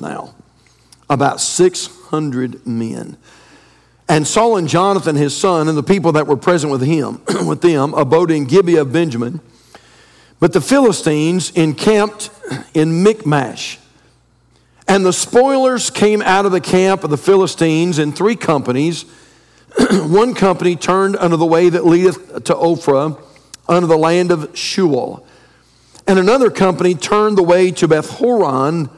now, about 600 men. And Saul and Jonathan, his son, and the people that were present with him, with them, abode in Gibeah of Benjamin. But the Philistines encamped in Michmash. And the spoilers came out of the camp of the Philistines in three companies. One company turned unto the way that leadeth to Ophrah, unto the land of Shual. And another company turned the way to Beth Horon,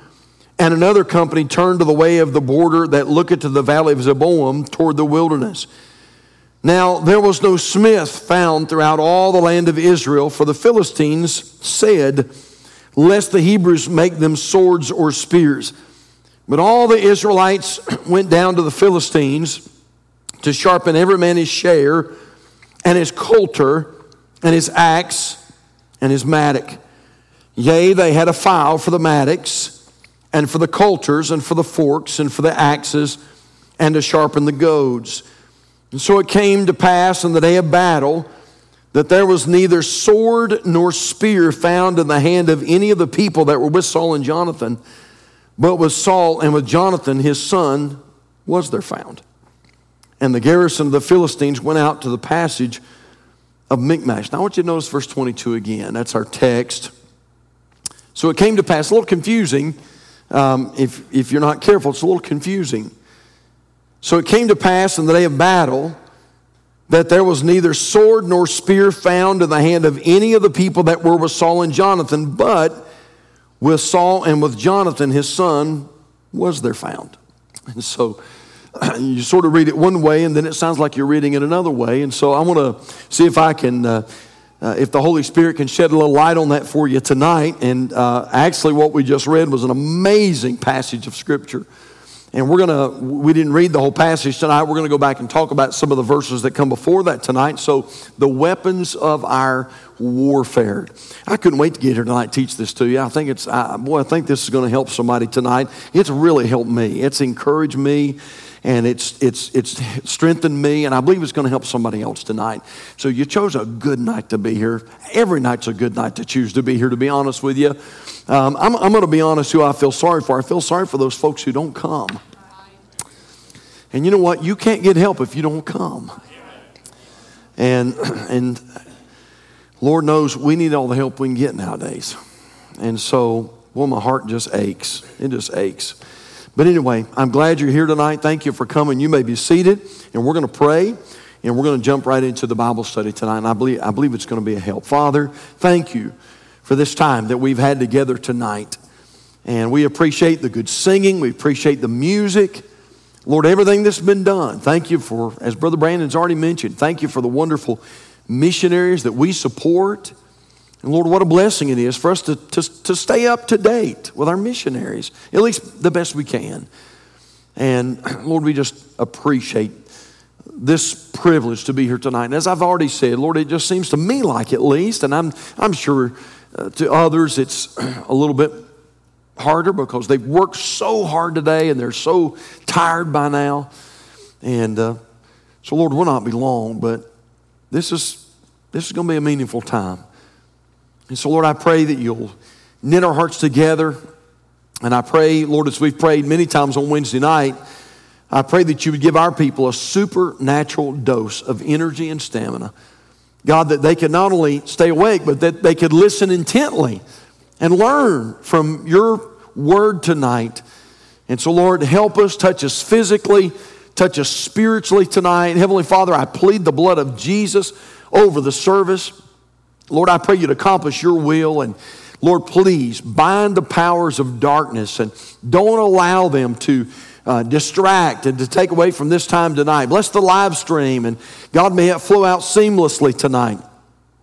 and another company turned to the way of the border that looketh to the valley of Zeboim toward the wilderness. Now there was no smith found throughout all the land of Israel, for the Philistines said, Lest the Hebrews make them swords or spears. But all the Israelites went down to the Philistines to sharpen every man his share, and his coulter, and his axe, and his mattock. Yea, they had a file for the mattocks, and for the coulters, and for the forks, and for the axes, and to sharpen the goads. And so it came to pass in the day of battle that there was neither sword nor spear found in the hand of any of the people that were with Saul and Jonathan, but with Saul and with Jonathan his son was there found. And the garrison of the Philistines went out to the passage of Michmash. Now I want you to notice verse 22 again. That's our text. So it came to pass, a little confusing. Um, if, if you're not careful, it's a little confusing. So it came to pass in the day of battle that there was neither sword nor spear found in the hand of any of the people that were with Saul and Jonathan, but with Saul and with Jonathan, his son, was there found. And so you sort of read it one way, and then it sounds like you're reading it another way. And so I want to see if I can. Uh, uh, if the Holy Spirit can shed a little light on that for you tonight. And uh, actually, what we just read was an amazing passage of Scripture. And we're going to, we didn't read the whole passage tonight. We're going to go back and talk about some of the verses that come before that tonight. So, the weapons of our warfare. I couldn't wait to get here tonight teach this to you. I think it's, I, boy, I think this is going to help somebody tonight. It's really helped me, it's encouraged me and it's, it's, it's strengthened me, and I believe it's going to help somebody else tonight. So you chose a good night to be here. Every night's a good night to choose to be here, to be honest with you. Um, I'm, I'm going to be honest who I feel sorry for. I feel sorry for those folks who don't come. And you know what? You can't get help if you don't come. And, and Lord knows we need all the help we can get nowadays. And so, well, my heart just aches. It just aches. But anyway, I'm glad you're here tonight. Thank you for coming. You may be seated, and we're going to pray, and we're going to jump right into the Bible study tonight. And I believe, I believe it's going to be a help. Father, thank you for this time that we've had together tonight. And we appreciate the good singing, we appreciate the music. Lord, everything that's been done. Thank you for, as Brother Brandon's already mentioned, thank you for the wonderful missionaries that we support. And Lord, what a blessing it is for us to, to, to stay up to date with our missionaries, at least the best we can. And Lord, we just appreciate this privilege to be here tonight. And as I've already said, Lord, it just seems to me like at least, and I'm, I'm sure uh, to others it's a little bit harder because they've worked so hard today and they're so tired by now. And uh, so, Lord, we'll not be long, but this is, this is going to be a meaningful time. And so, Lord, I pray that you'll knit our hearts together. And I pray, Lord, as we've prayed many times on Wednesday night, I pray that you would give our people a supernatural dose of energy and stamina. God, that they could not only stay awake, but that they could listen intently and learn from your word tonight. And so, Lord, help us, touch us physically, touch us spiritually tonight. Heavenly Father, I plead the blood of Jesus over the service. Lord, I pray you to accomplish your will. And Lord, please bind the powers of darkness and don't allow them to uh, distract and to take away from this time tonight. Bless the live stream and God may it flow out seamlessly tonight.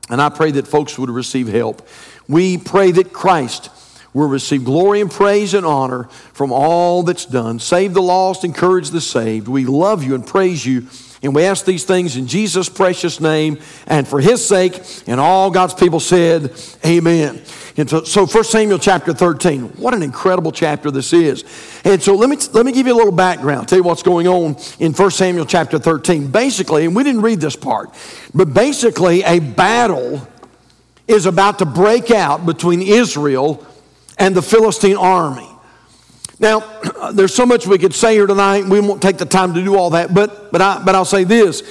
And I pray that folks would receive help. We pray that Christ will receive glory and praise and honor from all that's done. Save the lost, encourage the saved. We love you and praise you and we ask these things in Jesus' precious name and for his sake. And all God's people said, Amen. And so, so 1 Samuel chapter 13, what an incredible chapter this is. And so let me, let me give you a little background, tell you what's going on in 1 Samuel chapter 13. Basically, and we didn't read this part, but basically, a battle is about to break out between Israel and the Philistine army. Now, there's so much we could say here tonight. We won't take the time to do all that, but, but, I, but I'll say this.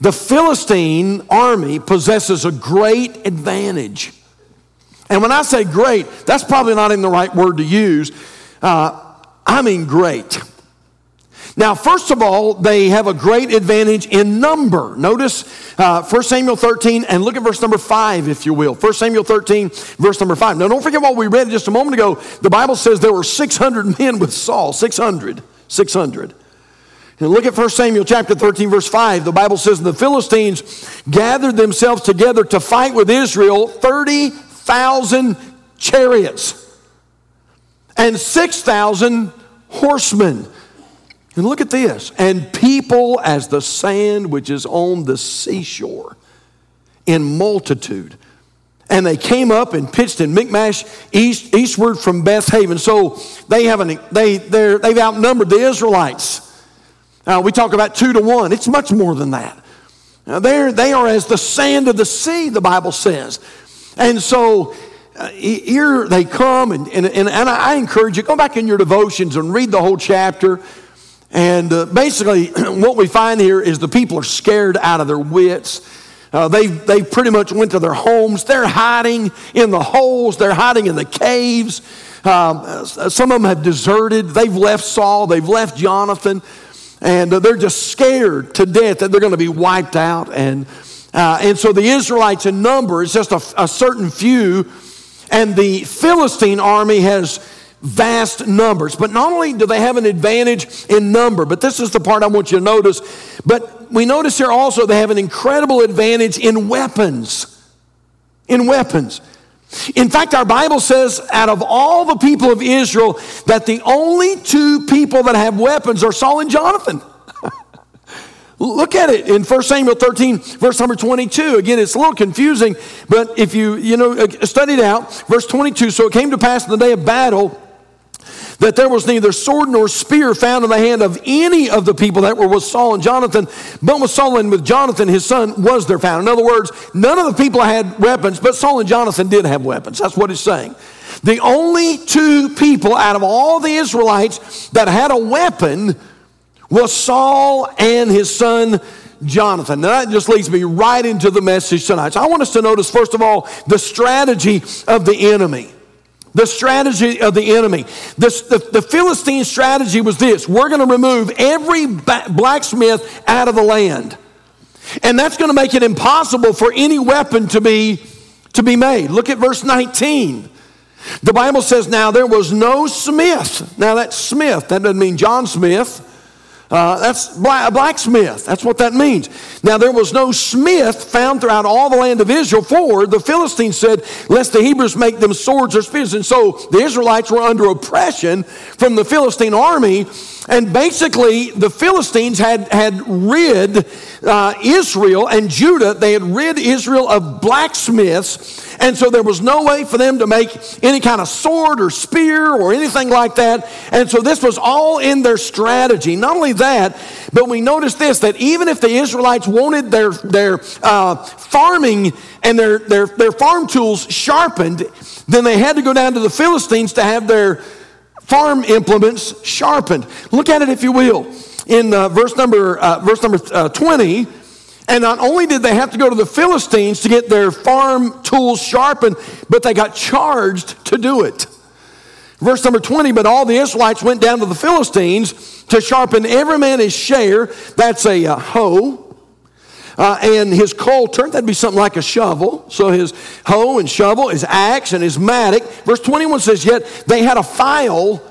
The Philistine army possesses a great advantage. And when I say great, that's probably not even the right word to use. Uh, I mean great. Now, first of all, they have a great advantage in number. Notice uh, 1 Samuel 13 and look at verse number 5, if you will. 1 Samuel 13, verse number 5. Now, don't forget what we read just a moment ago. The Bible says there were 600 men with Saul. 600. 600. And look at 1 Samuel chapter 13, verse 5. The Bible says the Philistines gathered themselves together to fight with Israel 30,000 chariots and 6,000 horsemen. And look at this. And people as the sand which is on the seashore in multitude. And they came up and pitched in Michmash east, eastward from Beth Haven. So they haven't, they, they're, they've outnumbered the Israelites. Now, we talk about two to one. It's much more than that. Now, they're, they are as the sand of the sea, the Bible says. And so uh, here they come, and, and, and, I encourage you, go back in your devotions and read the whole chapter. And uh, basically, what we find here is the people are scared out of their wits. Uh, they they pretty much went to their homes. They're hiding in the holes. They're hiding in the caves. Um, some of them have deserted. They've left Saul. They've left Jonathan, and uh, they're just scared to death that they're going to be wiped out. And uh, and so the Israelites in number is just a, a certain few, and the Philistine army has vast numbers. But not only do they have an advantage in number, but this is the part I want you to notice, but we notice here also they have an incredible advantage in weapons. In weapons. In fact, our Bible says out of all the people of Israel that the only two people that have weapons are Saul and Jonathan. Look at it in 1 Samuel 13, verse number 22. Again, it's a little confusing, but if you, you know, uh, study it out, verse 22, so it came to pass in the day of battle that there was neither sword nor spear found in the hand of any of the people that were with Saul and Jonathan, but with Saul and with Jonathan, his son, was there found. In other words, none of the people had weapons, but Saul and Jonathan did have weapons. That's what he's saying. The only two people out of all the Israelites that had a weapon was Saul and his son Jonathan. Now that just leads me right into the message tonight. So I want us to notice, first of all, the strategy of the enemy. The strategy of the enemy. The, the Philistine strategy was this we're going to remove every blacksmith out of the land. And that's going to make it impossible for any weapon to be, to be made. Look at verse 19. The Bible says, Now there was no smith. Now that's Smith. That doesn't mean John Smith. Uh, that's a blacksmith. That's what that means. Now, there was no smith found throughout all the land of Israel, for the Philistines said, Lest the Hebrews make them swords or spears. And so the Israelites were under oppression from the Philistine army. And basically, the Philistines had, had rid uh, Israel and Judah, they had rid Israel of blacksmiths. And so there was no way for them to make any kind of sword or spear or anything like that. And so this was all in their strategy. Not only that, but we notice this that even if the Israelites wanted their, their uh, farming and their, their, their farm tools sharpened, then they had to go down to the Philistines to have their farm implements sharpened. Look at it if you will. In uh, verse number, uh, verse number uh, 20, and not only did they have to go to the Philistines to get their farm tools sharpened, but they got charged to do it. Verse number 20, but all the Israelites went down to the Philistines to sharpen every man his share. That's a uh, hoe. Uh, and his coulter, that'd be something like a shovel. So his hoe and shovel, his axe and his mattock. Verse 21 says, Yet they had a file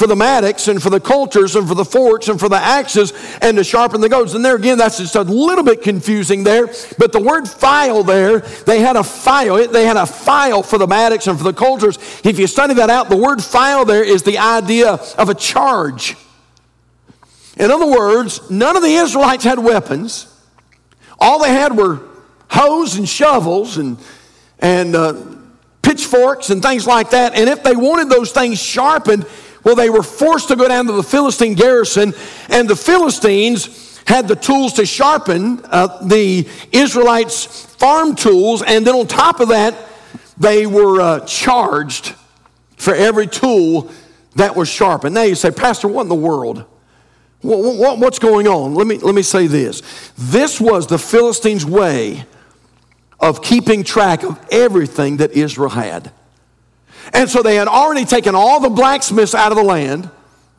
for the mattocks and for the coulters and for the forks and for the axes and to sharpen the goads. And there again, that's just a little bit confusing there. But the word file there, they had a file. They had a file for the mattocks and for the coulters. If you study that out, the word file there is the idea of a charge. In other words, none of the Israelites had weapons. All they had were hoes and shovels and, and uh, pitchforks and things like that. And if they wanted those things sharpened, well, they were forced to go down to the Philistine garrison, and the Philistines had the tools to sharpen uh, the Israelites' farm tools, and then on top of that, they were uh, charged for every tool that was sharpened. Now you say, Pastor, what in the world? What, what, what's going on? Let me, let me say this. This was the Philistines' way of keeping track of everything that Israel had. And so they had already taken all the blacksmiths out of the land,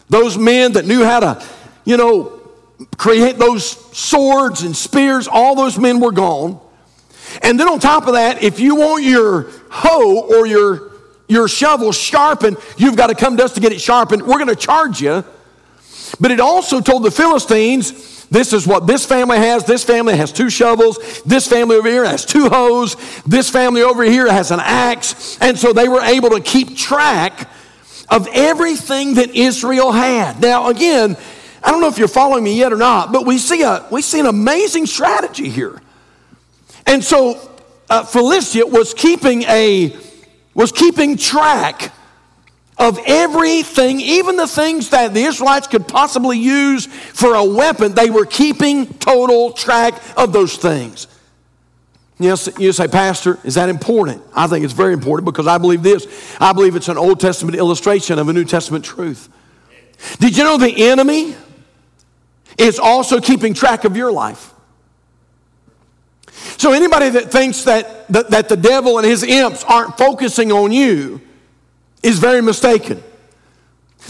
those men that knew how to, you know, create those swords and spears, all those men were gone. And then on top of that, if you want your hoe or your, your shovel sharpened, you've got to come to us to get it sharpened. We're going to charge you. But it also told the Philistines, this is what this family has. This family has two shovels. This family over here has two hoes. This family over here has an axe. And so they were able to keep track of everything that Israel had. Now, again, I don't know if you're following me yet or not, but we see, a, we see an amazing strategy here. And so uh, Philistia was keeping a was keeping track of everything, even the things that the Israelites could possibly use for a weapon. They were keeping total track of those things. Yes, you say, Pastor, is that important? I think it's very important because I believe this. I believe it's an Old Testament illustration of a New Testament truth. Did you know the enemy is also keeping track of your life? So, anybody that thinks that, that, that the devil and his imps aren't focusing on you is very mistaken.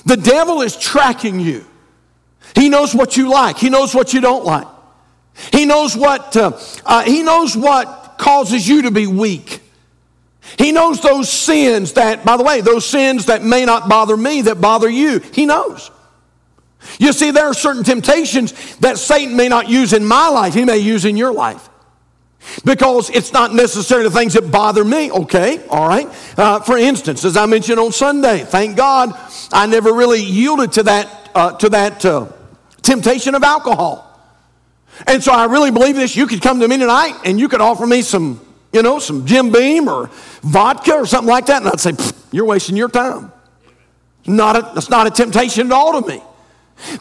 The devil is tracking you. He knows what you like. He knows what you don't like. He knows what uh, uh, he knows what causes you to be weak. He knows those sins that, by the way, those sins that may not bother me that bother you. He knows. You see, there are certain temptations that Satan may not use in my life. He may use in your life because it's not necessarily the things that bother me. Okay, all right. Uh, for instance, as I mentioned on Sunday, thank God I never really yielded to that uh, to that uh, temptation of alcohol. And so I really believe this. You could come to me tonight and you could offer me some, you know, some Jim Beam or vodka or something like that, and I'd say, "You're wasting your time." Not a, that's not a temptation at all to me.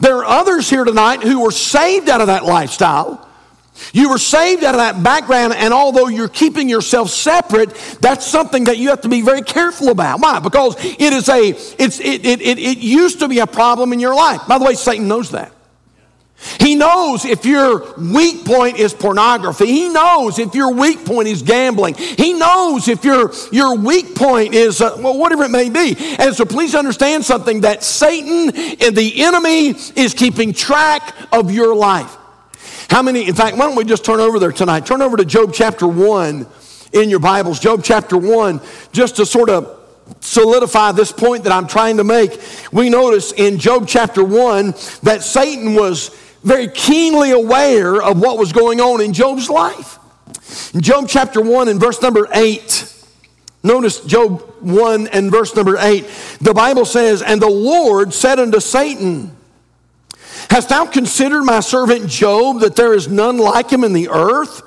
There are others here tonight who were saved out of that lifestyle you were saved out of that background, and although you're keeping yourself separate, that's something that you have to be very careful about. Why? Because it is a, it's, it, it, it, it used to be a problem in your life. By the way, Satan knows that. He knows if your weak point is pornography. He knows if your weak point is gambling. He knows if your, your weak point is, uh, well, whatever it may be. And so please understand something that Satan and the enemy is keeping track of your life. How many, in fact, why don't we just turn over there tonight? Turn over to Job chapter 1 in your Bibles. Job chapter 1, just to sort of solidify this point that I'm trying to make. We notice in Job chapter 1 that Satan was very keenly aware of what was going on in Job's life. In Job chapter 1 and verse number 8, notice Job 1 and verse number 8, the Bible says, And the Lord said unto Satan, Hast thou considered my servant Job, that there is none like him in the earth?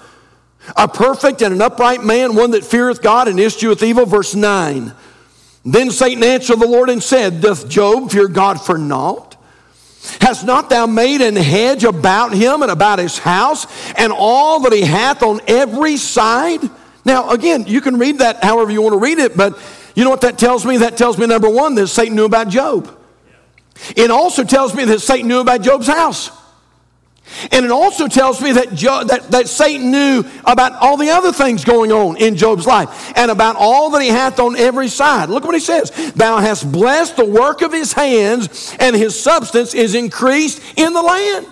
A perfect and an upright man, one that feareth God and escheweth evil. Verse 9. Then Satan answered the Lord and said, Doth Job fear God for naught? Hast not thou made an hedge about him and about his house and all that he hath on every side? Now, again, you can read that however you want to read it, but you know what that tells me? That tells me, number one, that Satan knew about Job. It also tells me that Satan knew about Job's house. And it also tells me that, that, that Satan knew about all the other things going on in Job's life and about all that he hath on every side. Look what he says Thou hast blessed the work of his hands, and his substance is increased in the land.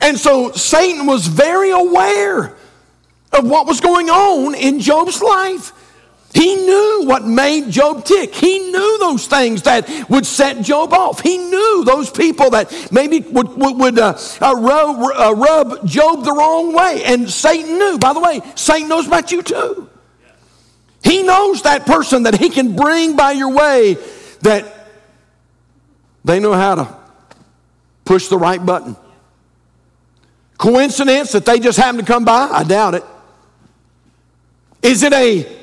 And so Satan was very aware of what was going on in Job's life. He knew what made Job tick. He knew those things that would set Job off. He knew those people that maybe would, would, would uh, uh, rub, uh, rub Job the wrong way. And Satan knew. By the way, Satan knows about you too. He knows that person that he can bring by your way that they know how to push the right button. Coincidence that they just happen to come by? I doubt it. Is it a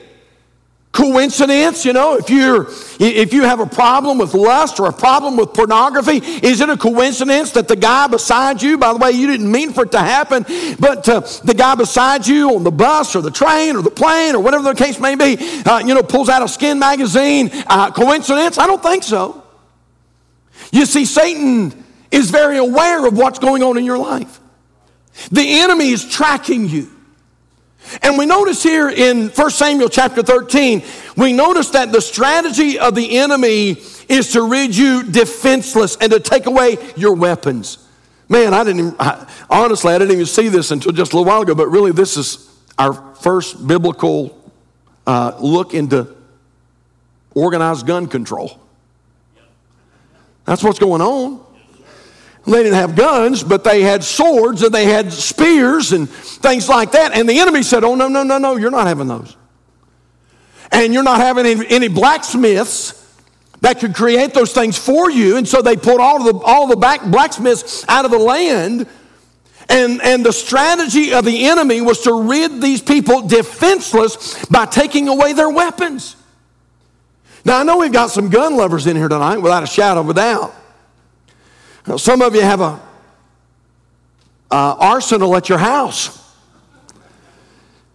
coincidence you know if you're if you have a problem with lust or a problem with pornography is it a coincidence that the guy beside you by the way you didn't mean for it to happen but uh, the guy beside you on the bus or the train or the plane or whatever the case may be uh, you know pulls out a skin magazine uh, coincidence i don't think so You see, Satan is very aware of what's going on in your life. The enemy is tracking you. And we notice here in 1 Samuel chapter 13, we notice that the strategy of the enemy is to rid you defenseless and to take away your weapons. Man, I didn't even, I, honestly, I didn't even see this until just a little while ago, but really, this is our first biblical uh, look into organized gun control. That's what's going on. They didn't have guns, but they had swords and they had spears and things like that. And the enemy said, Oh, no, no, no, no, you're not having those. And you're not having any, any blacksmiths that could create those things for you. And so they pulled all the, all the blacksmiths out of the land. And, and the strategy of the enemy was to rid these people defenseless by taking away their weapons. Now, I know we've got some gun lovers in here tonight, without a shadow of a doubt. Now, some of you have a uh, arsenal at your house.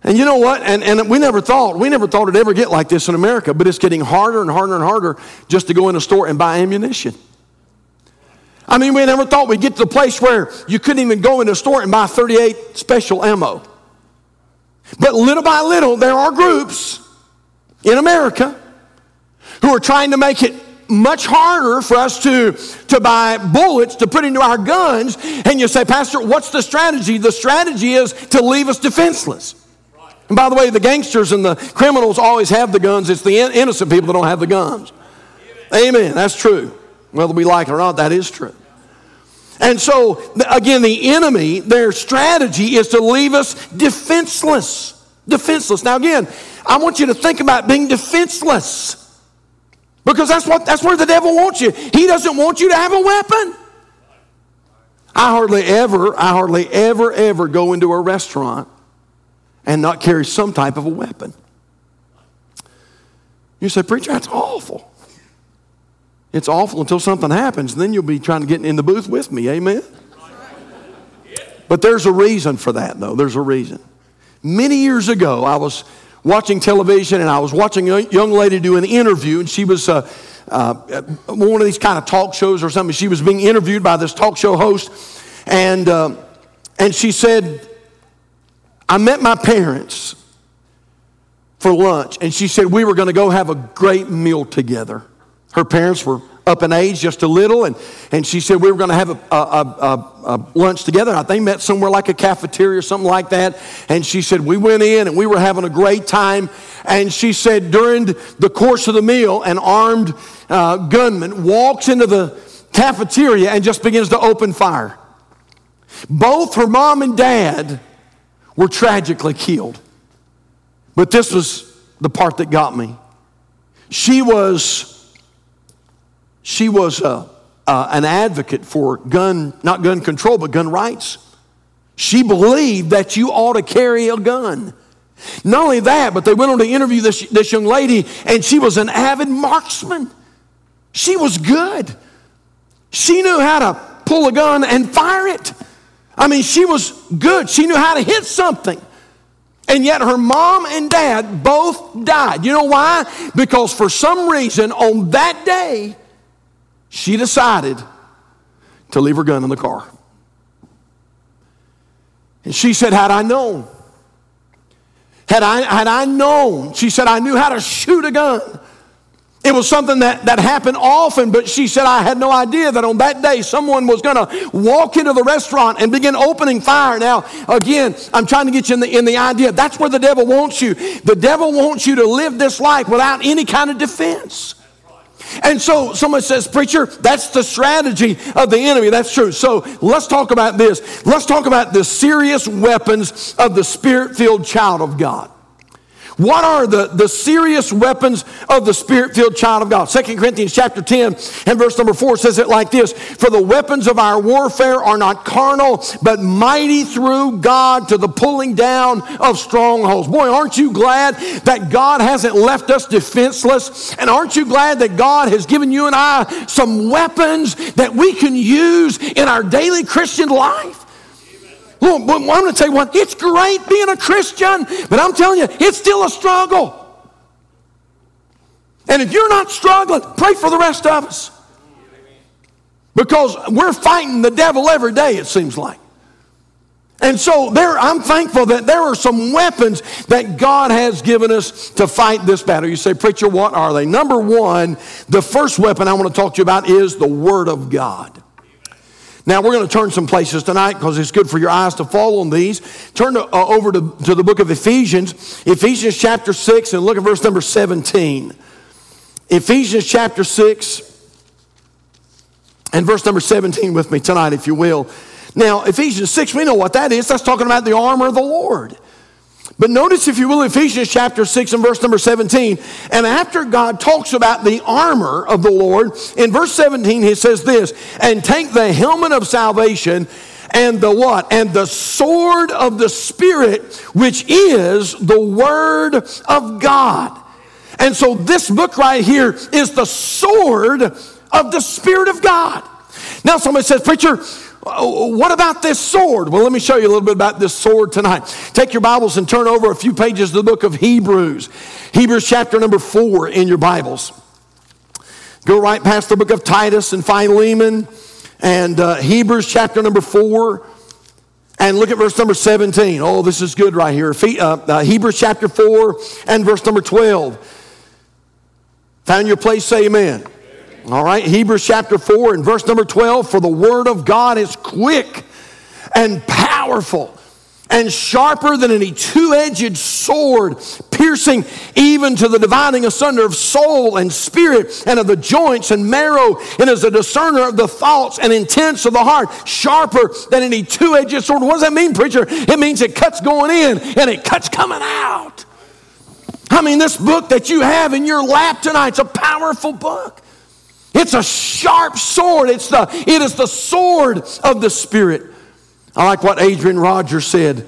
And you know what? And, and we never thought, we never thought it'd ever get like this in America, but it's getting harder and harder and harder just to go in a store and buy ammunition. I mean, we never thought we'd get to the place where you couldn't even go in a store and buy 38 special ammo. But little by little, there are groups in America who are trying to make it much harder for us to, to buy bullets to put into our guns. And you say, Pastor, what's the strategy? The strategy is to leave us defenseless. And by the way, the gangsters and the criminals always have the guns. It's the innocent people that don't have the guns. Amen. That's true. Whether we like it or not, that is true. And so, again, the enemy, their strategy is to leave us defenseless. Defenseless. Now, again, I want you to think about being defenseless. Because that's, what, that's where the devil wants you. He doesn't want you to have a weapon. I hardly ever, I hardly ever, ever go into a restaurant and not carry some type of a weapon. You say, Preacher, that's awful. It's awful until something happens, then you'll be trying to get in the booth with me. Amen? But there's a reason for that, though. There's a reason. Many years ago, I was watching television and I was watching a young lady do an interview, and she was uh, uh, one of these kind of talk shows or something. She was being interviewed by this talk show host, and, uh, and she said, I met my parents for lunch, and she said we were going to go have a great meal together. Her parents were up in age just a little, and, and she said we were going to have a, a, a, a, lunch together. I think met somewhere like a cafeteria or something like that. And she said we went in and we were having a great time. And she said during the course of the meal, an armed uh, gunman walks into the cafeteria and just begins to open fire. Both her mom and dad were tragically killed. But this was the part that got me. She was she was uh, uh, an advocate for gun, not gun control, but gun rights. She believed that you ought to carry a gun. Not only that, but they went on to interview this, this young lady, and she was an avid marksman. She was good. She knew how to pull a gun and fire it. I mean, she was good. She knew how to hit something. And yet her mom and dad both died. You know why? Because for some reason on that day, she decided to leave her gun in the car. And she said, Had I known, had I, had I known, she said, I knew how to shoot a gun. It was something that, that happened often, but she said, I had no idea that on that day someone was going to walk into the restaurant and begin opening fire. Now, again, I'm trying to get you in the, in the idea. That's where the devil wants you. The devil wants you to live this life without any kind of defense. And so someone says, Preacher, that's the strategy of the enemy. That's true. So let's talk about this. Let's talk about the serious weapons of the spirit filled child of God. What are the, the serious weapons of the spirit-filled child of God? 2 Corinthians chapter 10 and verse number 4 says it like this For the weapons of our warfare are not carnal, but mighty through God to the pulling down of strongholds. Boy, aren't you glad that God hasn't left us defenseless? And aren't you glad that God has given you and I some weapons that we can use in our daily Christian life? Well, I'm going to tell you what, it's great being a Christian, but I'm telling you, it's still a struggle. And if you're not struggling, pray for the rest of us. Because we're fighting the devil every day, it seems like. And so there, I'm thankful that there are some weapons that God has given us to fight this battle. You say, Preacher, what are they? Number one, the first weapon I want to talk to you about is the Word of God. Now, we're going to turn some places tonight because it's good for your eyes to fall on these. Turn to, uh, over to, to the book of Ephesians, Ephesians chapter 6, and look at verse number 17. Ephesians chapter 6 and verse number 17 with me tonight, if you will. Now, Ephesians 6, we know what that is. That's talking about the armor of the Lord. But notice, if you will, Ephesians chapter 6 and verse number 17. And after God talks about the armor of the Lord, in verse 17, he says this and take the helmet of salvation and the what? And the sword of the Spirit, which is the Word of God. And so this book right here is the sword of the Spirit of God. Now somebody says, Preacher, what about this sword? Well, let me show you a little bit about this sword tonight. Take your Bibles and turn over a few pages of the book of Hebrews. Hebrews chapter number four in your Bibles. Go right past the book of Titus and Philemon and uh, Hebrews chapter number four. And look at verse number 17. Oh, this is good right here. Uh, uh, Hebrews chapter 4 and verse number 12. Found your place, say amen. All right, Hebrews chapter 4 and verse number 12 For the word of God is quick and powerful and sharper than any two edged sword, piercing even to the dividing asunder of soul and spirit and of the joints and marrow, and is a discerner of the thoughts and intents of the heart, sharper than any two edged sword. What does that mean, preacher? It means it cuts going in and it cuts coming out. I mean, this book that you have in your lap tonight, it's a powerful book. It's a sharp sword. It's the, it is the sword of the Spirit. I like what Adrian Rogers said.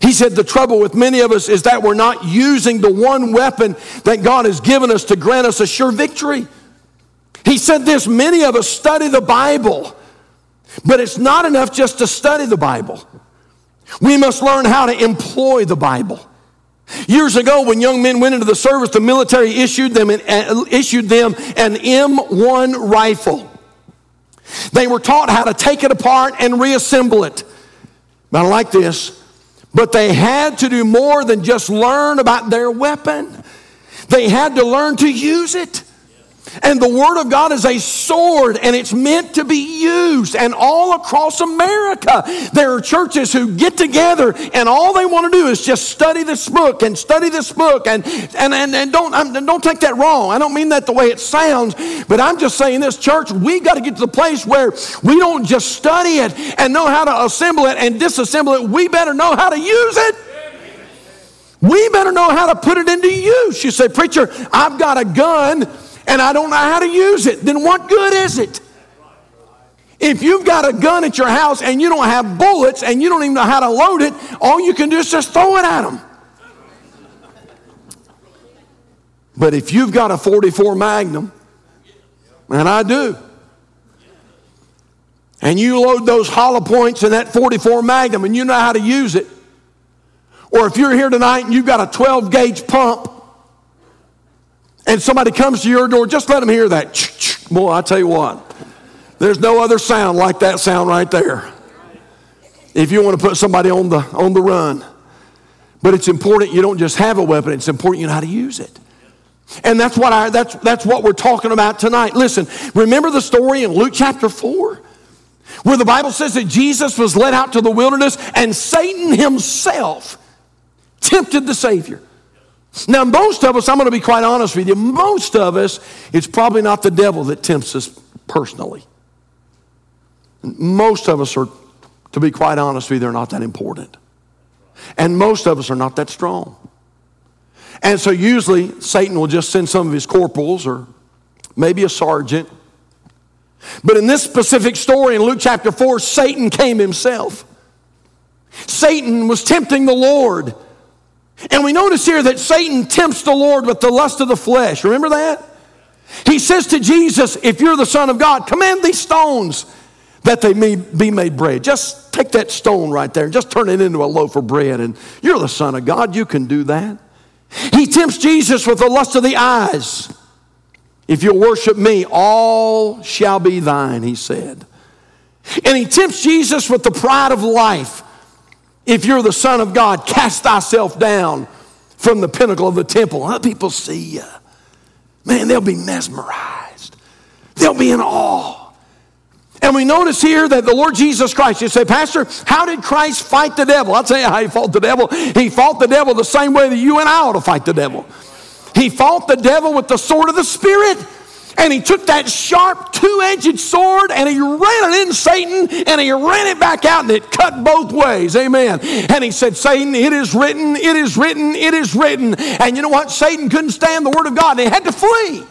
He said, The trouble with many of us is that we're not using the one weapon that God has given us to grant us a sure victory. He said this many of us study the Bible, but it's not enough just to study the Bible. We must learn how to employ the Bible. Years ago, when young men went into the service, the military issued them an, uh, issued them an M1 rifle. They were taught how to take it apart and reassemble it. But I like this. But they had to do more than just learn about their weapon. They had to learn to use it. And the Word of God is a sword and it's meant to be used. And all across America, there are churches who get together and all they want to do is just study this book and study this book. And, and, and, and don't, i don't take that wrong. I don't mean that the way it sounds, but I'm just saying this church, we got to get to the place where we don't just study it and know how to assemble it and disassemble it. We better know how to use it. We better know how to put it into use. You say, Preacher, I've got a gun and I don't know how to use it, then what good is it? If you've got a gun at your house and you don't have bullets and you don't even know how to load it, all you can do is just throw it at them. But if you've got a 44 Magnum, and I do, and you load those hollow points in that 44 Magnum and you know how to use it, or if you're here tonight and you've got a 12 gauge pump and somebody comes to your door, just let them hear that. Boy, I tell you what, there's no other sound like that sound right there. If you want to put somebody on the, on the run. But it's important you don't just have a weapon, it's important you know how to use it. And that's what, I, that's, that's what we're talking about tonight. Listen, remember the story in Luke chapter 4? Where the Bible says that Jesus was led out to the wilderness and Satan himself tempted the Savior. Now, most of us, I'm going to be quite honest with you, most of us, it's probably not the devil that tempts us personally. Most of us are, to be quite honest with you, they're not that important. And most of us are not that strong. And so usually Satan will just send some of his corporals or maybe a sergeant. But in this specific story in Luke chapter 4, Satan came himself. Satan was tempting the Lord and we notice here that Satan tempts the Lord with the lust of the flesh. Remember that? He says to Jesus, If you're the Son of God, command these stones that they may be made bread. Just take that stone right there and just turn it into a loaf of bread. And you're the Son of God, you can do that. He tempts Jesus with the lust of the eyes. If you'll worship me, all shall be thine, he said. And he tempts Jesus with the pride of life. If you're the Son of God, cast thyself down from the pinnacle of the temple. Let people see you. Man, they'll be mesmerized, they'll be in awe. And we notice here that the Lord Jesus Christ, you say, Pastor, how did Christ fight the devil? I'll tell you how he fought the devil. He fought the devil the same way that you and I ought to fight the devil. He fought the devil with the sword of the Spirit. And he took that sharp two edged sword and he ran it in Satan and he ran it back out and it cut both ways. Amen. And he said, Satan, it is written, it is written, it is written. And you know what? Satan couldn't stand the word of God and he had to flee.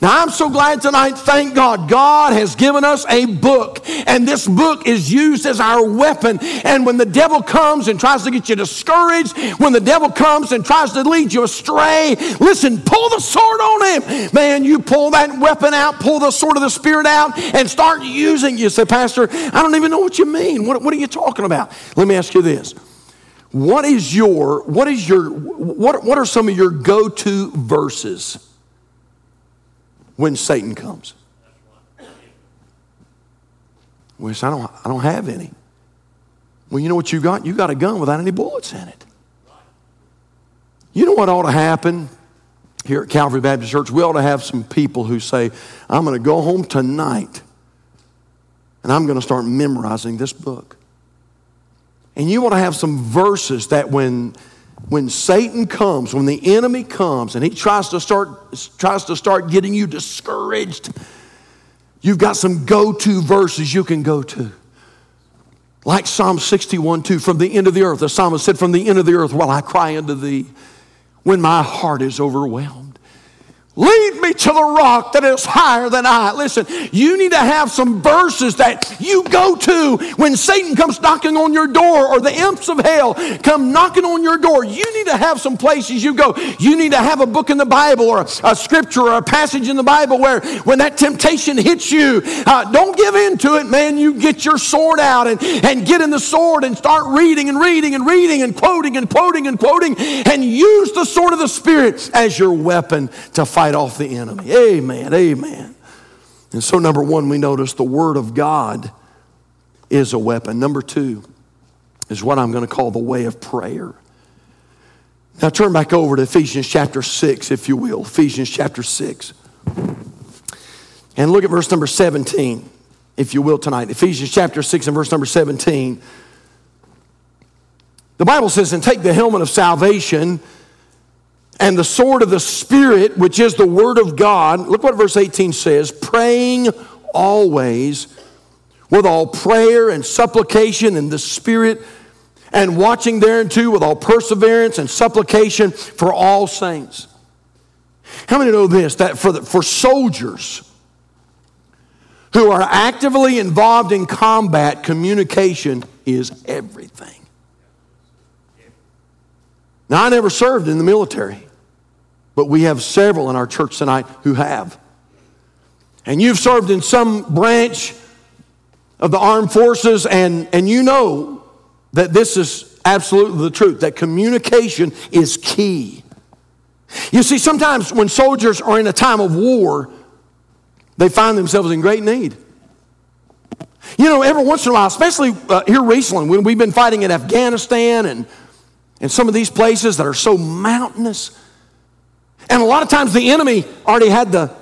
Now, I'm so glad tonight, thank God, God has given us a book, and this book is used as our weapon. And when the devil comes and tries to get you discouraged, when the devil comes and tries to lead you astray, listen, pull the sword on him. Man, you pull that weapon out, pull the sword of the Spirit out, and start using. You say, Pastor, I don't even know what you mean. What, what are you talking about? Let me ask you this. What is your, what is your, what, what are some of your go to verses? When Satan comes. I don't, I don't have any. Well, you know what you got? You got a gun without any bullets in it. You know what ought to happen here at Calvary Baptist Church? We ought to have some people who say, I'm going to go home tonight and I'm going to start memorizing this book. And you want to have some verses that when when Satan comes, when the enemy comes and he tries to start, tries to start getting you discouraged, you've got some go to verses you can go to. Like Psalm 61 2, from the end of the earth, the psalmist said, From the end of the earth will I cry unto thee when my heart is overwhelmed. Lead me to the rock that is higher than I. Listen, you need to have some verses that you go to when Satan comes knocking on your door or the imps of hell come knocking on your door. You need to have some places you go. You need to have a book in the Bible or a, scripture or a passage in the Bible where when that temptation hits you, uh, don't give in to it, man. You get your sword out and, and get in the sword and start reading and reading and reading and quoting and quoting and quoting and use the sword of the Spirit as your weapon to fight fight off the enemy. Amen. Amen. And so, number one, we notice the Word of God is a weapon. Number two is what I'm going to call the way of prayer. Now, turn back over to Ephesians chapter 6, if you will. Ephesians chapter 6. And look at verse number 17, if you will, tonight. Ephesians chapter 6 and verse number 17. The Bible says, and take the helmet of salvation and the sword of the Spirit, which is the Word of God. Look what verse 18 says praying always with all prayer and supplication in the Spirit, and watching thereunto with all perseverance and supplication for all saints. How many know this? That for, the, for soldiers who are actively involved in combat, communication is everything. Now, I never served in the military but we have several in our church tonight who have. And you've served in some branch of the armed forces, and, and you know that this is absolutely the truth, that communication is key. You see, sometimes when soldiers are in a time of war, they find themselves in great need. You know, every once in a while, especially uh, here recently, when we've been fighting in Afghanistan and, and some of these places that are so mountainous, and a lot of times the enemy already had the,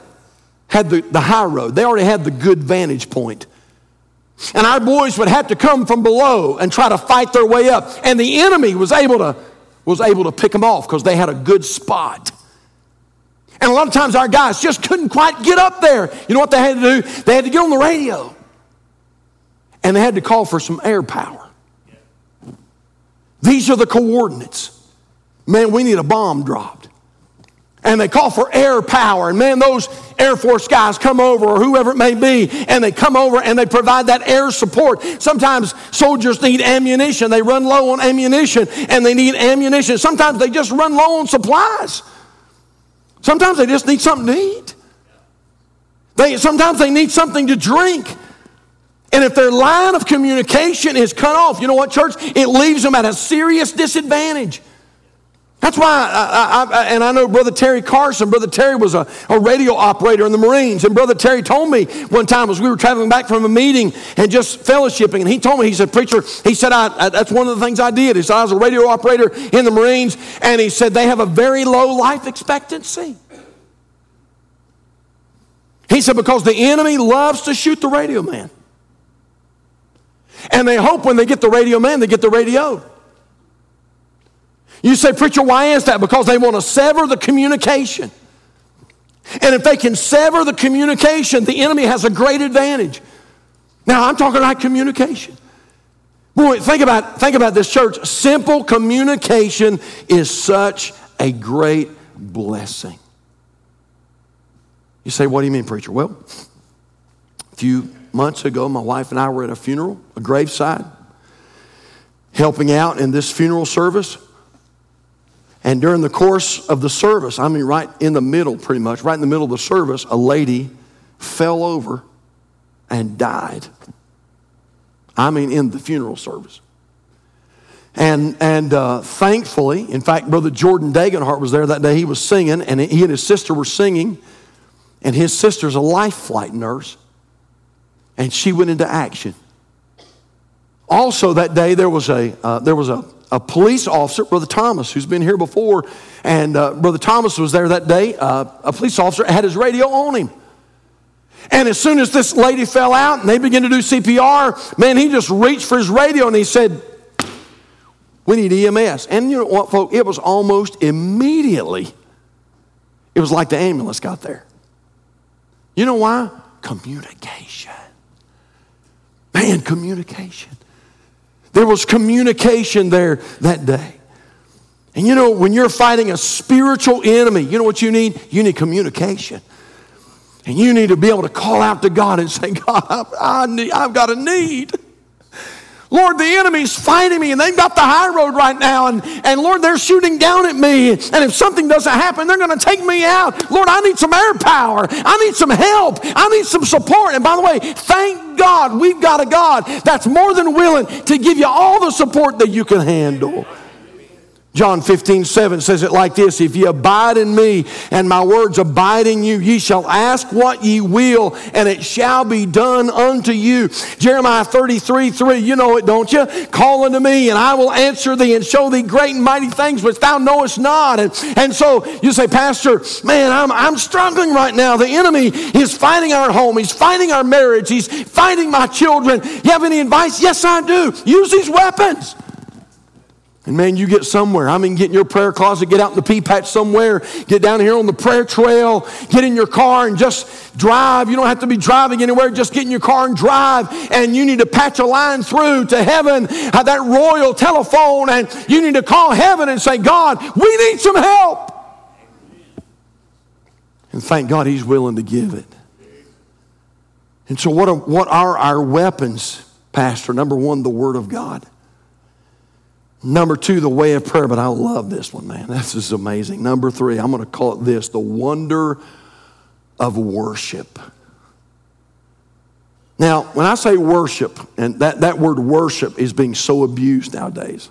had the, the high road, they already had the good vantage point. And our boys would have to come from below and try to fight their way up. And the enemy was able to, was able to pick them off because they had a good spot. And a lot of times our guys just couldn't quite get up there. You know what they had to do? They had to get on the radio and they had to call for some air power. These are the coordinates. Man, we need a bomb dropped and they call for air power. And man, those Air Force guys come over, or whoever it may be, and they come over and they provide that air support. Sometimes soldiers need ammunition. They run low on ammunition and they need ammunition. Sometimes they just run low on supplies. Sometimes they just need something to eat. They, sometimes they need something to drink. And if their line of communication is cut off, you know what, church? It leaves them at a serious disadvantage. That's why, I, I, I, and I know Brother Terry Carson, Brother Terry was a, a radio operator in the Marines. And Brother Terry told me one time as we were traveling back from a meeting and just fellowshipping, and he told me, he said, Preacher, he said, I, that's one of the things I did. He said, I was a radio operator in the Marines, and he said, they have a very low life expectancy. He said, because the enemy loves to shoot the radio man. And they hope when they get the radio man, they get the radio. You say, Preacher, why is that? Because they want to sever the communication. And if they can sever the communication, the enemy has a great advantage. Now, I'm talking about communication. Boy, think about, think about this church. Simple communication is such a great blessing. You say, What do you mean, preacher? Well, a few months ago, my wife and I were at a funeral, a graveside, helping out in this funeral service. And during the course of the service, I mean, right in the middle, pretty much, right in the middle of the service, a lady fell over and died. I mean, in the funeral service. And, and uh, thankfully, in fact, Brother Jordan Dagenhart was there that day. He was singing, and he and his sister were singing. And his sister's a life flight nurse, and she went into action. Also, that day, there was a, uh, there was a a police officer, Brother Thomas, who's been here before, and uh, Brother Thomas was there that day. Uh, a police officer had his radio on him. And as soon as this lady fell out and they began to do CPR, man, he just reached for his radio and he said, We need EMS. And you know what, folks? It was almost immediately, it was like the ambulance got there. You know why? Communication. Man, communication. There was communication there that day. And you know, when you're fighting a spiritual enemy, you know what you need? You need communication. And you need to be able to call out to God and say, God, I, I need, I've got a need. Lord, the enemy's fighting me and they've got the high road right now. And, and Lord, they're shooting down at me. And if something doesn't happen, they're going to take me out. Lord, I need some air power. I need some help. I need some support. And by the way, thank God we've got a God that's more than willing to give you all the support that you can handle. John 15, 7 says it like this If ye abide in me and my words abide in you, ye shall ask what ye will, and it shall be done unto you. Jeremiah 33, 3, you know it, don't you? Call unto me, and I will answer thee and show thee great and mighty things which thou knowest not. And, and so you say, Pastor, man, I'm, I'm struggling right now. The enemy is fighting our home, he's fighting our marriage, he's fighting my children. You have any advice? Yes, I do. Use these weapons. And man, you get somewhere. I mean, get in your prayer closet, get out in the pea patch somewhere, get down here on the prayer trail, get in your car and just drive. You don't have to be driving anywhere, just get in your car and drive. And you need to patch a line through to heaven, uh, that royal telephone, and you need to call heaven and say, God, we need some help. And thank God He's willing to give it. And so, what are, what are our weapons, Pastor? Number one, the Word of God. Number two, the way of prayer, but I love this one, man. This is amazing. Number three, I'm going to call it this the wonder of worship. Now, when I say worship, and that, that word worship is being so abused nowadays.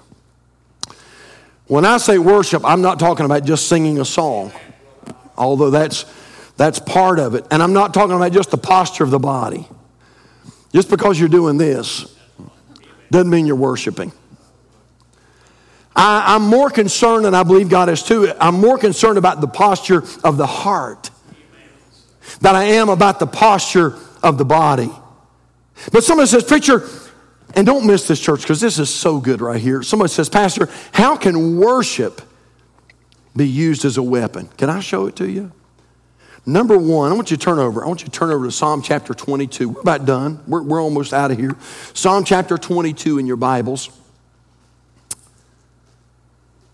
When I say worship, I'm not talking about just singing a song, although that's, that's part of it. And I'm not talking about just the posture of the body. Just because you're doing this doesn't mean you're worshiping. I, am more concerned, and I believe God is too, I'm more concerned about the posture of the heart than I am about the posture of the body. But someone says, Preacher, and don't miss this church because this is so good right here. Someone says, Pastor, how can worship be used as a weapon? Can I show it to you? Number one, I want you to turn over. I want you to turn over to Psalm chapter 22. We're about done. We're, we're almost out of here. Psalm chapter 22 in your Bibles.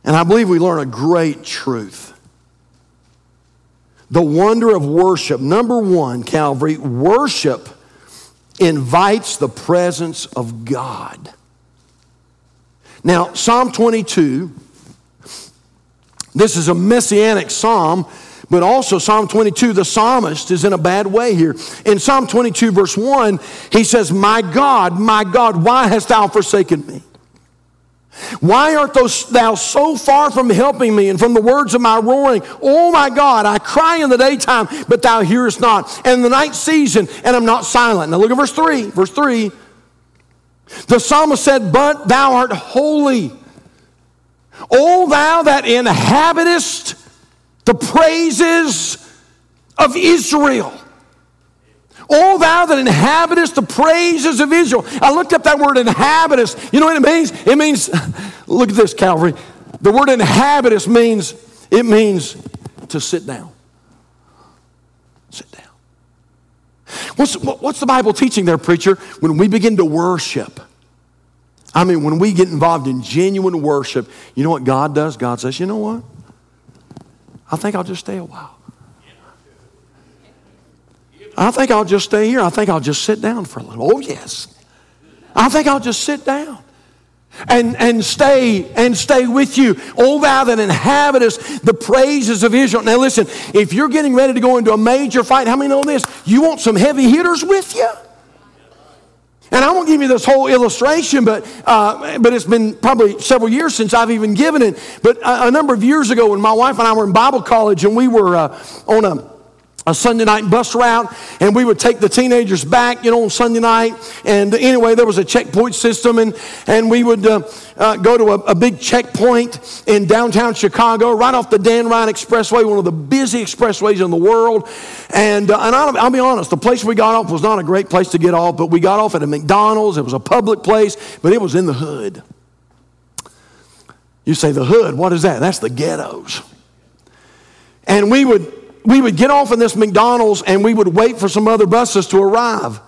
And I believe we learn a great truth. The wonder of worship. Number one, Calvary, worship invites the presence of God. Now, Psalm 22, this is a messianic psalm, but also Psalm 22, the psalmist is in a bad way here. In Psalm 22, verse 1, he says, My God, my God, why hast thou forsaken me? Why art thou so far from helping me and from the words of my roaring? Oh my God, I cry in the daytime, but thou hearest not, and in the night season, and I'm not silent. Now look at verse 3. Verse 3. The psalmist said, But thou art holy. O thou that inhabitest the praises of Israel. O thou that inhabitest the praises of Israel. I looked up that word inhabitest. You know what it means? It means, look at this, Calvary. The word inhabitest means, it means to sit down. Sit down. What's, what's the Bible teaching there, preacher? When we begin to worship, I mean, when we get involved in genuine worship, you know what God does? God says, you know what? I think I'll just stay a while. I think I'll just stay here. I think I'll just sit down for a little. Oh, yes. I think I'll just sit down and, and stay and stay with you. O thou that inhabitest the praises of Israel. Now listen, if you're getting ready to go into a major fight, how many know this? You want some heavy hitters with you? And I won't give you this whole illustration, but, uh, but it's been probably several years since I've even given it. But a, a, number of years ago, when my wife and I were in Bible college and we were uh, on a a Sunday night bus route, and we would take the teenagers back, you know, on Sunday night. And anyway, there was a checkpoint system, and, and we would uh, uh, go to a, a, big checkpoint in downtown Chicago, right off the Dan Ryan Expressway, one of the busy expressways in the world. And, uh, and I'll, I'll be honest, the place we got off was not a great place to get off, but we got off at a McDonald's. It was a public place, but it was in the hood. You say the hood, what is that? That's the ghettos. And we would we would get off in this McDonald's and we would wait for some other buses to arrive.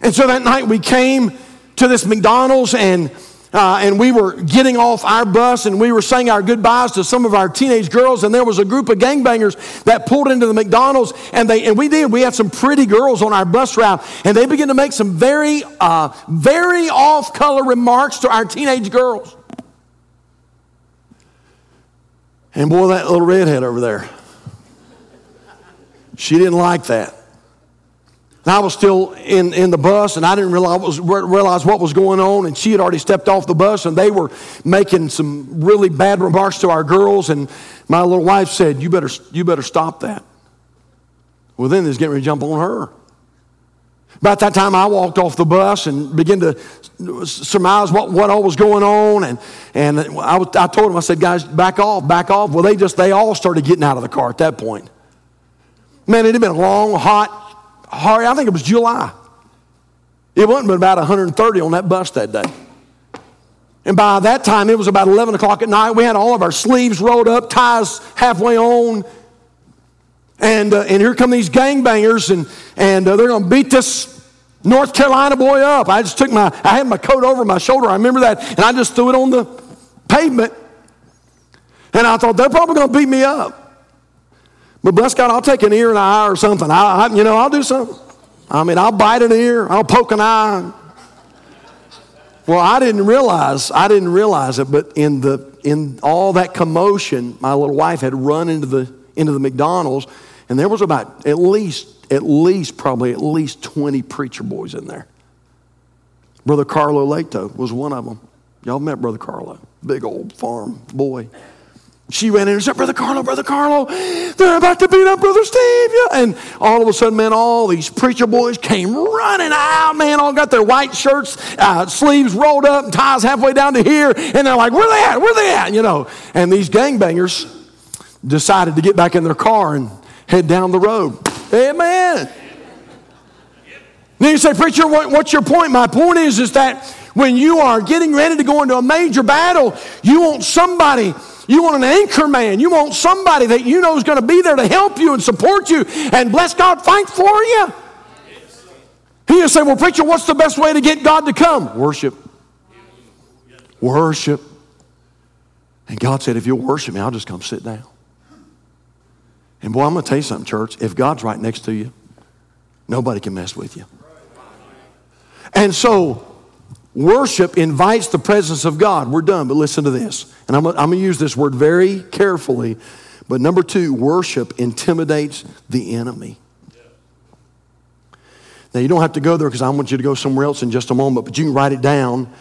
And so that night we came to this McDonald's and uh, and we were getting off our bus and we were saying our goodbyes to some of our teenage girls and there was a group of gangbangers that pulled into the mcdonald's and they and we did. We had some pretty girls on our bus route and they began to make some very uh, very off color remarks to our teenage girls. And boy that little redhead over there she didn't like that. And I was still in, in the bus, and I didn't realize, realize what was going on. And she had already stepped off the bus, and they were making some really bad remarks to our girls. And my little wife said, You better, you better stop that. Well, then there's getting ready to jump on her. About that time, I walked off the bus and began to surmise what, what all was going on. And, and I, was, I told them, I said, guys, back off, back off. Well, they just, they all started getting out of the car at that point. Man, it had been a long, hot, hard, I think it was July. It wasn't but about 130 on that bus that day. And by that time, it was about 11 o'clock at night. We had all of our sleeves rolled up, ties halfway on. And, uh, and here come these gangbangers, and, and uh, they're going to beat this North Carolina boy up. I just took my, I had my coat over my shoulder. I remember that. And I just threw it on the pavement. And I thought, they're probably going to beat me up. But bless God, I'll take an ear and an eye or something. I, I, you know, I'll do something. I mean, I'll bite an ear, I'll poke an eye. Well, I didn't realize, I didn't realize it, but in the in all that commotion, my little wife had run into the into the McDonald's, and there was about at least, at least, probably at least 20 preacher boys in there. Brother Carlo Leto was one of them. Y'all met Brother Carlo, big old farm boy. She ran in and said, Brother Carlo, Brother Carlo, they're about to beat up Brother Steve. Yeah. And all of a sudden, man, all these preacher boys came running out, man, all got their white shirts, uh, sleeves rolled up, and ties halfway down to here. And they're like, where they at? Where they at? You know. And these gangbangers decided to get back in their car and head down the road. Amen. Then you say, Preacher, what, what's your point? My point is, is that when you are getting ready to go into a major battle, you want somebody you want an anchor man. You want somebody that you know is going to be there to help you and support you and bless God, fight for you. He just say, Well, preacher, what's the best way to get God to come? Worship. Worship. And God said, If you'll worship me, I'll just come sit down. And boy, I'm going to tell you something, church. If God's right next to you, nobody can mess with you. And so, Worship invites the presence of God. We're done, but listen to this. And I'm, I'm going to use this word very carefully. But number two, worship intimidates the enemy. Now, you don't have to go there because I want you to go somewhere else in just a moment, but you can write it down.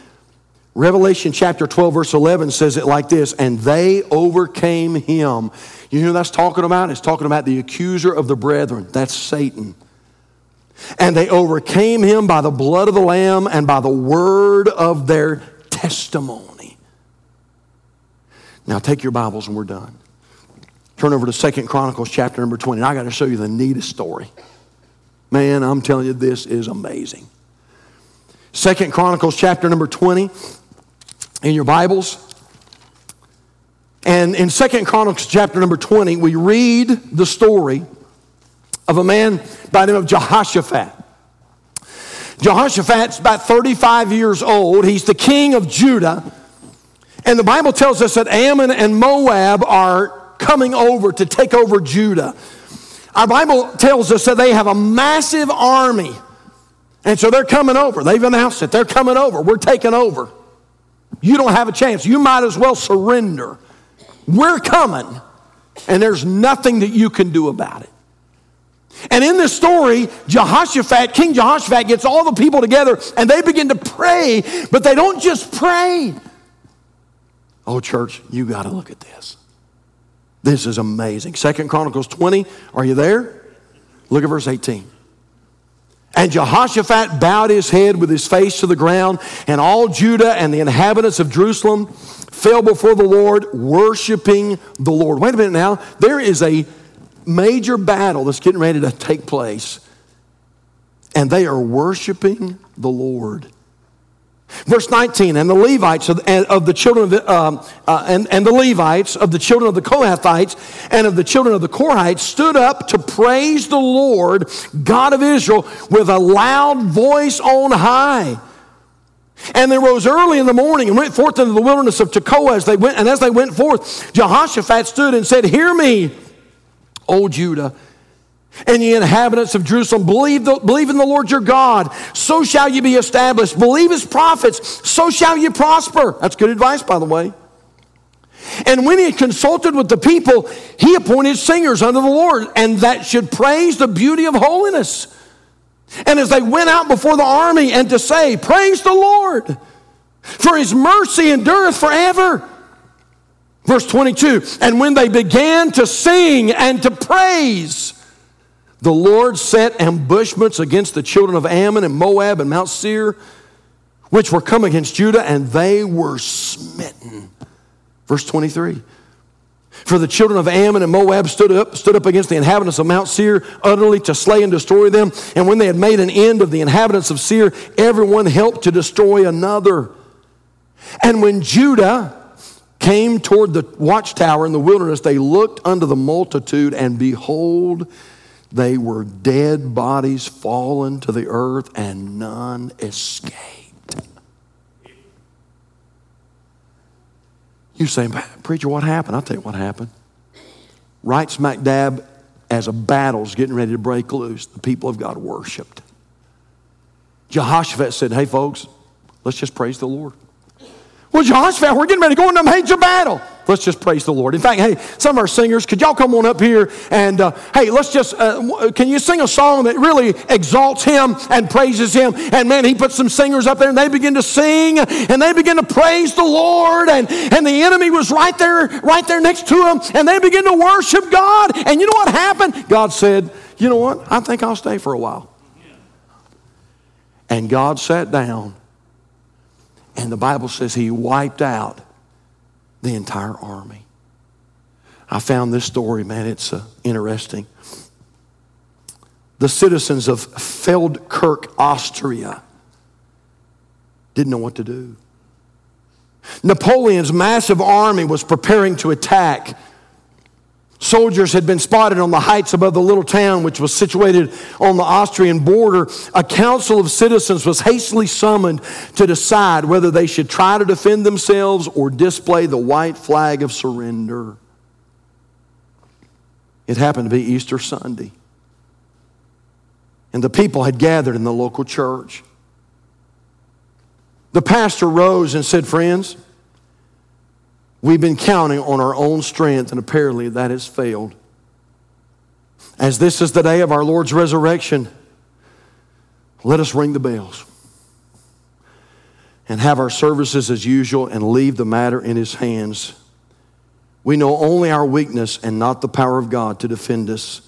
Revelation chapter 12, verse 11 says it like this And they overcame him. You know that's talking about? It's talking about the accuser of the brethren. That's Satan. And they overcame him by the blood of the Lamb and by the word of their testimony. Now take your Bibles and we're done. Turn over to Second Chronicles chapter number 20. And I got to show you the neatest story. Man, I'm telling you, this is amazing. Second Chronicles chapter number 20 in your Bibles. And in Second Chronicles chapter number 20, we read the story of a man by the name of Jehoshaphat. Jehoshaphat's about 35 years old. He's the king of Judah. And the Bible tells us that Ammon and Moab are coming over to take over Judah. Our Bible tells us that they have a massive army. And so they're coming over. They've announced it. They're coming over. We're taking over. You don't have a chance. You might as well surrender. We're coming. And there's nothing that you can do about it. And in this story, Jehoshaphat, King Jehoshaphat gets all the people together and they begin to pray, but they don't just pray. Oh, church, you got to look at this. This is amazing. Second Chronicles 20, are you there? Look at verse 18. And Jehoshaphat bowed his head with his face to the ground, and all Judah and the inhabitants of Jerusalem fell before the Lord, worshiping the Lord. Wait a minute now. There is a major battle that's getting ready to take place, and they are worshiping the Lord. Verse 19, and the Levites of, the children of um, uh, and, and the Levites of the children of the Kohathites and of the children of the Korhites stood up to praise the Lord, God of Israel, with a loud voice on high. And they rose early in the morning and went forth into the wilderness of Tekoa as they went, and as they went forth, Jehoshaphat stood and said, Hear me, O Judah, and the inhabitants of Jerusalem, believe, the, believe in the Lord your God, so shall you be established. Believe his prophets, so shall you prosper. That's good advice, by the way. And when he consulted with the people, he appointed singers unto the Lord, and that should praise the beauty of holiness. And as they went out before the army, and to say, Praise the Lord, for his mercy endureth forever. Verse 22 And when they began to sing and to praise, the Lord set ambushments against the children of Ammon and Moab and Mount Seir, which were come against Judah, and they were smitten. Verse 23. For the children of Ammon and Moab stood up, stood up against the inhabitants of Mount Seir, utterly to slay and destroy them. And when they had made an end of the inhabitants of Seir, everyone helped to destroy another. And when Judah came toward the watchtower in the wilderness, they looked unto the multitude, and behold, they were dead bodies fallen to the earth, and none escaped. You say, Preacher, what happened? I'll tell you what happened. Right smack dab as a battle's getting ready to break loose, the people of God worshiped. Jehoshaphat said, Hey, folks, let's just praise the Lord. Well, Jehoshaphat, we're getting ready to go into a major battle. Let's just praise the Lord. In fact, hey, some of our singers, could y'all come on up here and, uh, hey, let's just, uh, can you sing a song that really exalts Him and praises Him? And man, he put some singers up there and they begin to sing and they begin to praise the Lord. And, and the enemy was right there, right there next to them. And they begin to worship God. And you know what happened? God said, you know what? I think I'll stay for a while. And God sat down and the Bible says he wiped out the entire army. I found this story, man, it's uh, interesting. The citizens of Feldkirch, Austria, didn't know what to do. Napoleon's massive army was preparing to attack Soldiers had been spotted on the heights above the little town, which was situated on the Austrian border. A council of citizens was hastily summoned to decide whether they should try to defend themselves or display the white flag of surrender. It happened to be Easter Sunday. And the people had gathered in the local church. The pastor rose and said, Friends, We've been counting on our own strength, and apparently that has failed. As this is the day of our Lord's resurrection, let us ring the bells. and have our services as usual and leave the matter in His hands. We know only our weakness and not the power of God to defend us.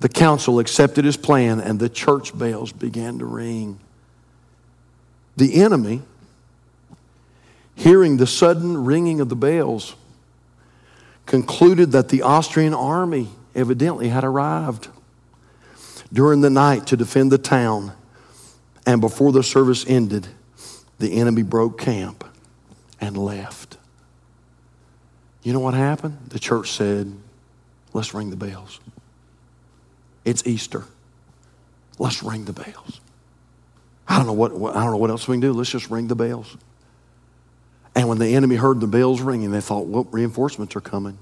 The council accepted his plan, and the church bells began to ring. The enemy, hearing the sudden ringing of the bells, concluded that the Austrian army evidently had arrived during the night to defend the town. And before the service ended, the enemy broke camp and left. You know what happened? The church said, Let's ring the bells. It's Easter. Let's ring the bells. I don't know what, I don't know what else we can do. Let's just ring the bells. And when the enemy heard the bells ringing, they thought, well, reinforcements are coming.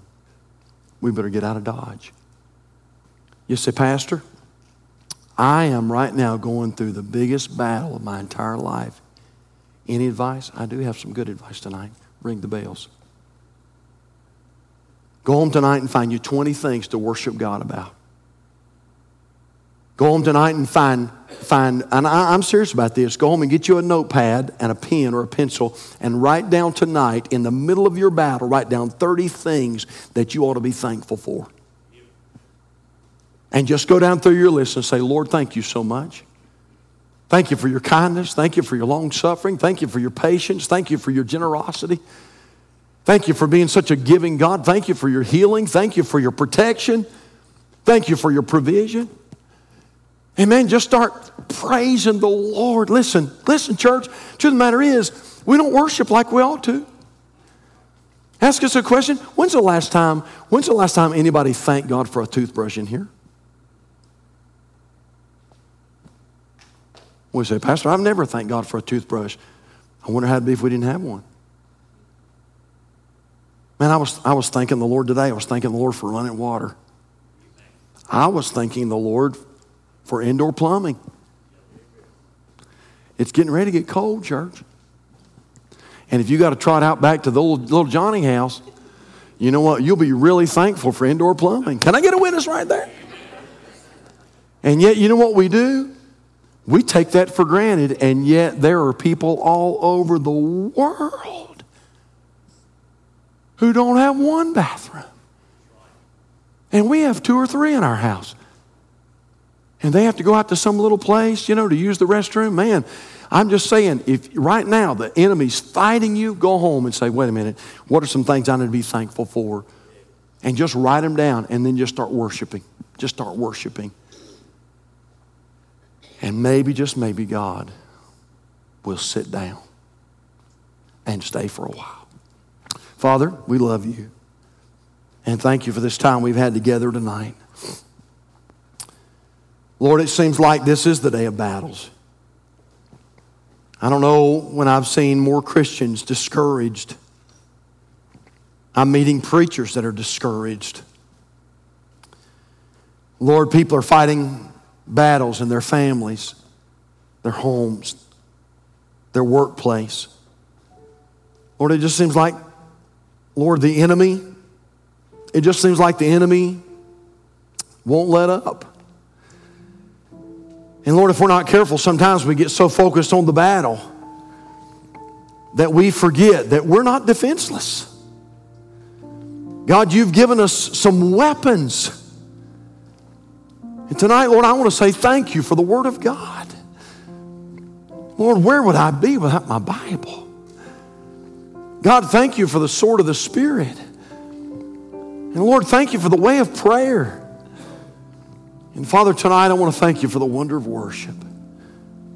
We better get out of Dodge. You say, Pastor, I am right now going through the biggest battle of my entire life. Any advice? I do have some good advice tonight. Ring the bells. Go home tonight and find you 20 things to worship God about. Go home tonight and find, find and I, am serious about this. Go home and get you a notepad and a pen or a pencil and write down tonight, in the middle of your battle, write down 30 things that you ought to be thankful for. And just go down through your list and say, Lord, thank you so much. Thank you for your kindness. Thank you for your long suffering. Thank you for your patience. Thank you for your generosity. Thank you for being such a giving God. Thank you for your healing. Thank you for your protection. Thank you for your provision. Amen. Just start praising the Lord. Listen, listen, church. Truth of the matter is, we don't worship like we ought to. Ask us a question. When's the last time, when's the last time anybody thanked God for a toothbrush in here? We say, Pastor, I've never thanked God for a toothbrush. I wonder how it'd be if we didn't have one. Man, I was, I was thanking the Lord today. I was thanking the Lord for running water. I was thanking the Lord for indoor plumbing. It's getting ready to get cold, church. And if you got to trot out back to the little, little Johnny house, you know what? You'll be really thankful for indoor plumbing. Can I get a witness right there? And yet, you know what we do? We take that for granted, and yet there are people all over the world who don't have one bathroom. And we have two or three in our house and they have to go out to some little place, you know, to use the restroom, man, I'm just saying, if right now the enemy's fighting you, go home and say, wait a minute, what are some things I need to be thankful for? And just write them down and then just start worshiping. Just start worshiping. And maybe, just maybe, God will sit down and stay for a while. Father, we love you. And thank you for this time we've had together tonight. Lord, it seems like this is the day of battles. I don't know when I've seen more Christians discouraged. I'm meeting preachers that are discouraged. Lord, people are fighting battles in their families, their homes, their workplace. Lord, it just seems like, Lord, the enemy, it just seems like the enemy won't let up. And Lord, if we're not careful, sometimes we get so focused on the battle that we forget that we're not defenseless. God, you've given us some weapons. And tonight, Lord, I want to say thank you for the Word of God. Lord, where would I be without my Bible? God, thank you for the sword of the Spirit. And Lord, thank you for the way of prayer. And Father, tonight I want to thank you for the wonder of worship.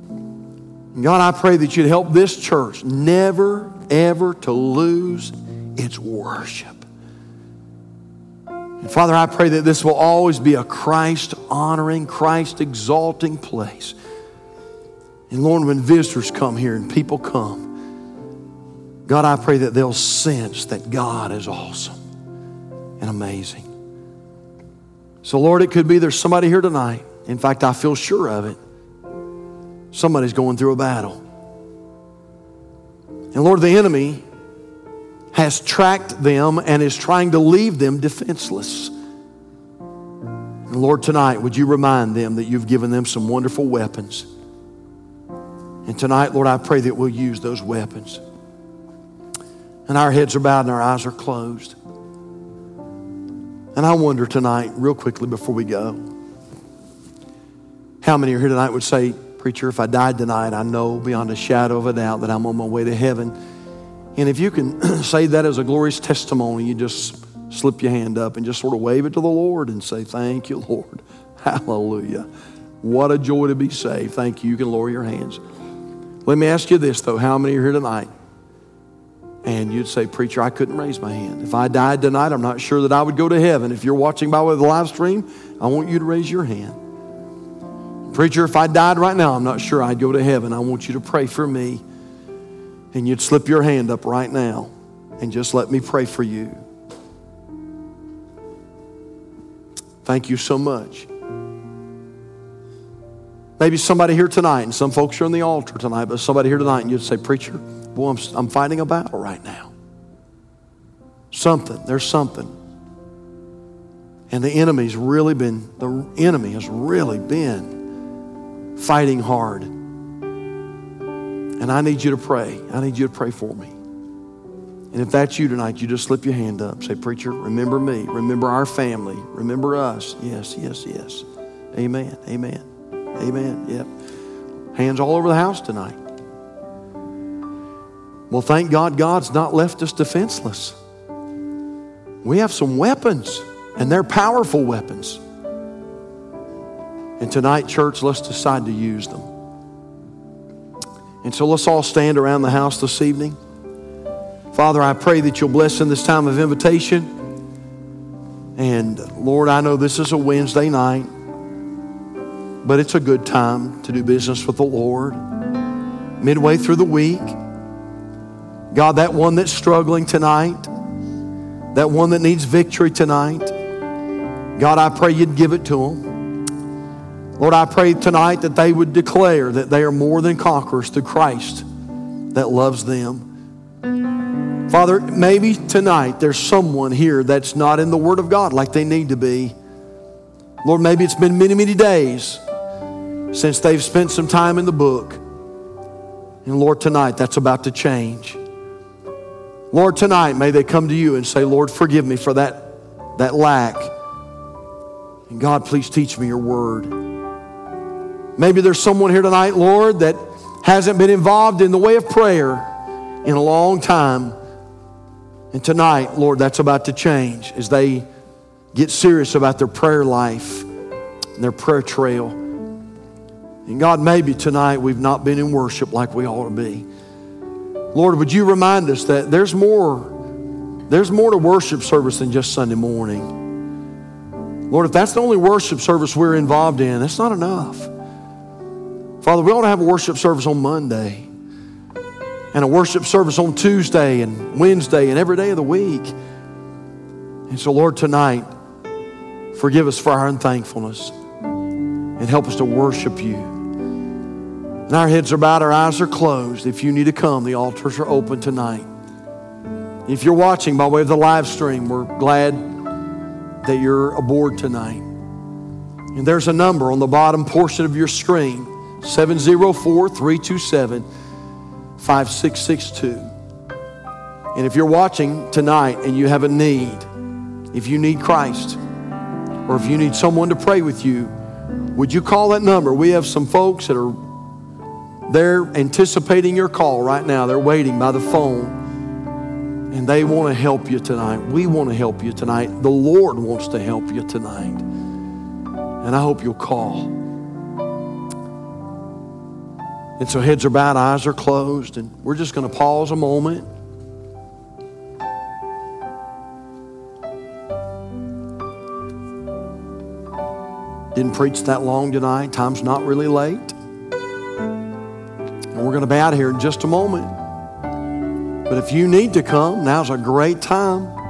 And God, I pray that you'd help this church never, ever to lose its worship. And Father, I pray that this will always be a Christ honoring, Christ exalting place. And Lord, when visitors come here and people come, God, I pray that they'll sense that God is awesome and amazing. So, Lord, it could be there's somebody here tonight. In fact, I feel sure of it. Somebody's going through a battle. And Lord, the enemy has tracked them and is trying to leave them defenseless. And Lord, tonight, would you remind them that you've given them some wonderful weapons? And tonight, Lord, I pray that we'll use those weapons. And our heads are bowed and our eyes are closed. And I wonder tonight, real quickly before we go, how many are here tonight would say, Preacher, if I died tonight, I know beyond a shadow of a doubt that I'm on my way to heaven. And if you can say that as a glorious testimony, you just slip your hand up and just sort of wave it to the Lord and say, Thank you, Lord. Hallelujah. What a joy to be saved. Thank you. You can lower your hands. Let me ask you this, though. How many are here tonight? And you'd say, Preacher, I couldn't raise my hand. If I died tonight, I'm not sure that I would go to heaven. If you're watching by way of the live stream, I want you to raise your hand. Preacher, if I died right now, I'm not sure I'd go to heaven. I want you to pray for me. And you'd slip your hand up right now and just let me pray for you. Thank you so much. Maybe somebody here tonight, and some folks are on the altar tonight, but somebody here tonight, and you'd say, Preacher, boy, I'm, I'm fighting a battle right now. Something, there's something. And the enemy's really been, the enemy has really been fighting hard. And I need you to pray. I need you to pray for me. And if that's you tonight, you just slip your hand up. Say, Preacher, remember me. Remember our family. Remember us. Yes, yes, yes. Amen. Amen. Amen. Yep. Hands all over the house tonight. Well, thank God God's not left us defenseless. We have some weapons, and they're powerful weapons. And tonight, church, let's decide to use them. And so let's all stand around the house this evening. Father, I pray that you'll bless in this time of invitation. And Lord, I know this is a Wednesday night but it's a good time to do business with the Lord. Midway through the week, God, that one that's struggling tonight, that one that needs victory tonight, God, I pray you'd give it to them. Lord, I pray tonight that they would declare that they are more than conquerors through Christ that loves them. Father, maybe tonight there's someone here that's not in the Word of God like they need to be. Lord, maybe it's been many, many days since they've spent some time in the book. And Lord, tonight that's about to change. Lord, tonight may they come to you and say, Lord, forgive me for that, that lack. And God, please teach me your word. Maybe there's someone here tonight, Lord, that hasn't been involved in the way of prayer in a long time. And tonight, Lord, that's about to change as they get serious about their prayer life and their prayer trail. And God, maybe tonight we've not been in worship like we ought to be. Lord, would you remind us that there's more, there's more to worship service than just Sunday morning. Lord, if that's the only worship service we're involved in, that's not enough. Father, we ought to have a worship service on Monday and a worship service on Tuesday and Wednesday and every day of the week. And so, Lord, tonight, forgive us for our unthankfulness and help us to worship you. And our heads are bowed, our eyes are closed. If you need to come, the altars are open tonight. If you're watching by way of the live stream, we're glad that you're aboard tonight. And there's a number on the bottom portion of your screen 704 327 5662. And if you're watching tonight and you have a need, if you need Christ, or if you need someone to pray with you, would you call that number? We have some folks that are they're anticipating your call right now. They're waiting by the phone. And they want to help you tonight. We want to help you tonight. The Lord wants to help you tonight. And I hope you'll call. And so heads are bowed, eyes are closed, and we're just going to pause a moment. Didn't preach that long tonight. Time's not really late. We're going to be out here in just a moment. But if you need to come, now's a great time.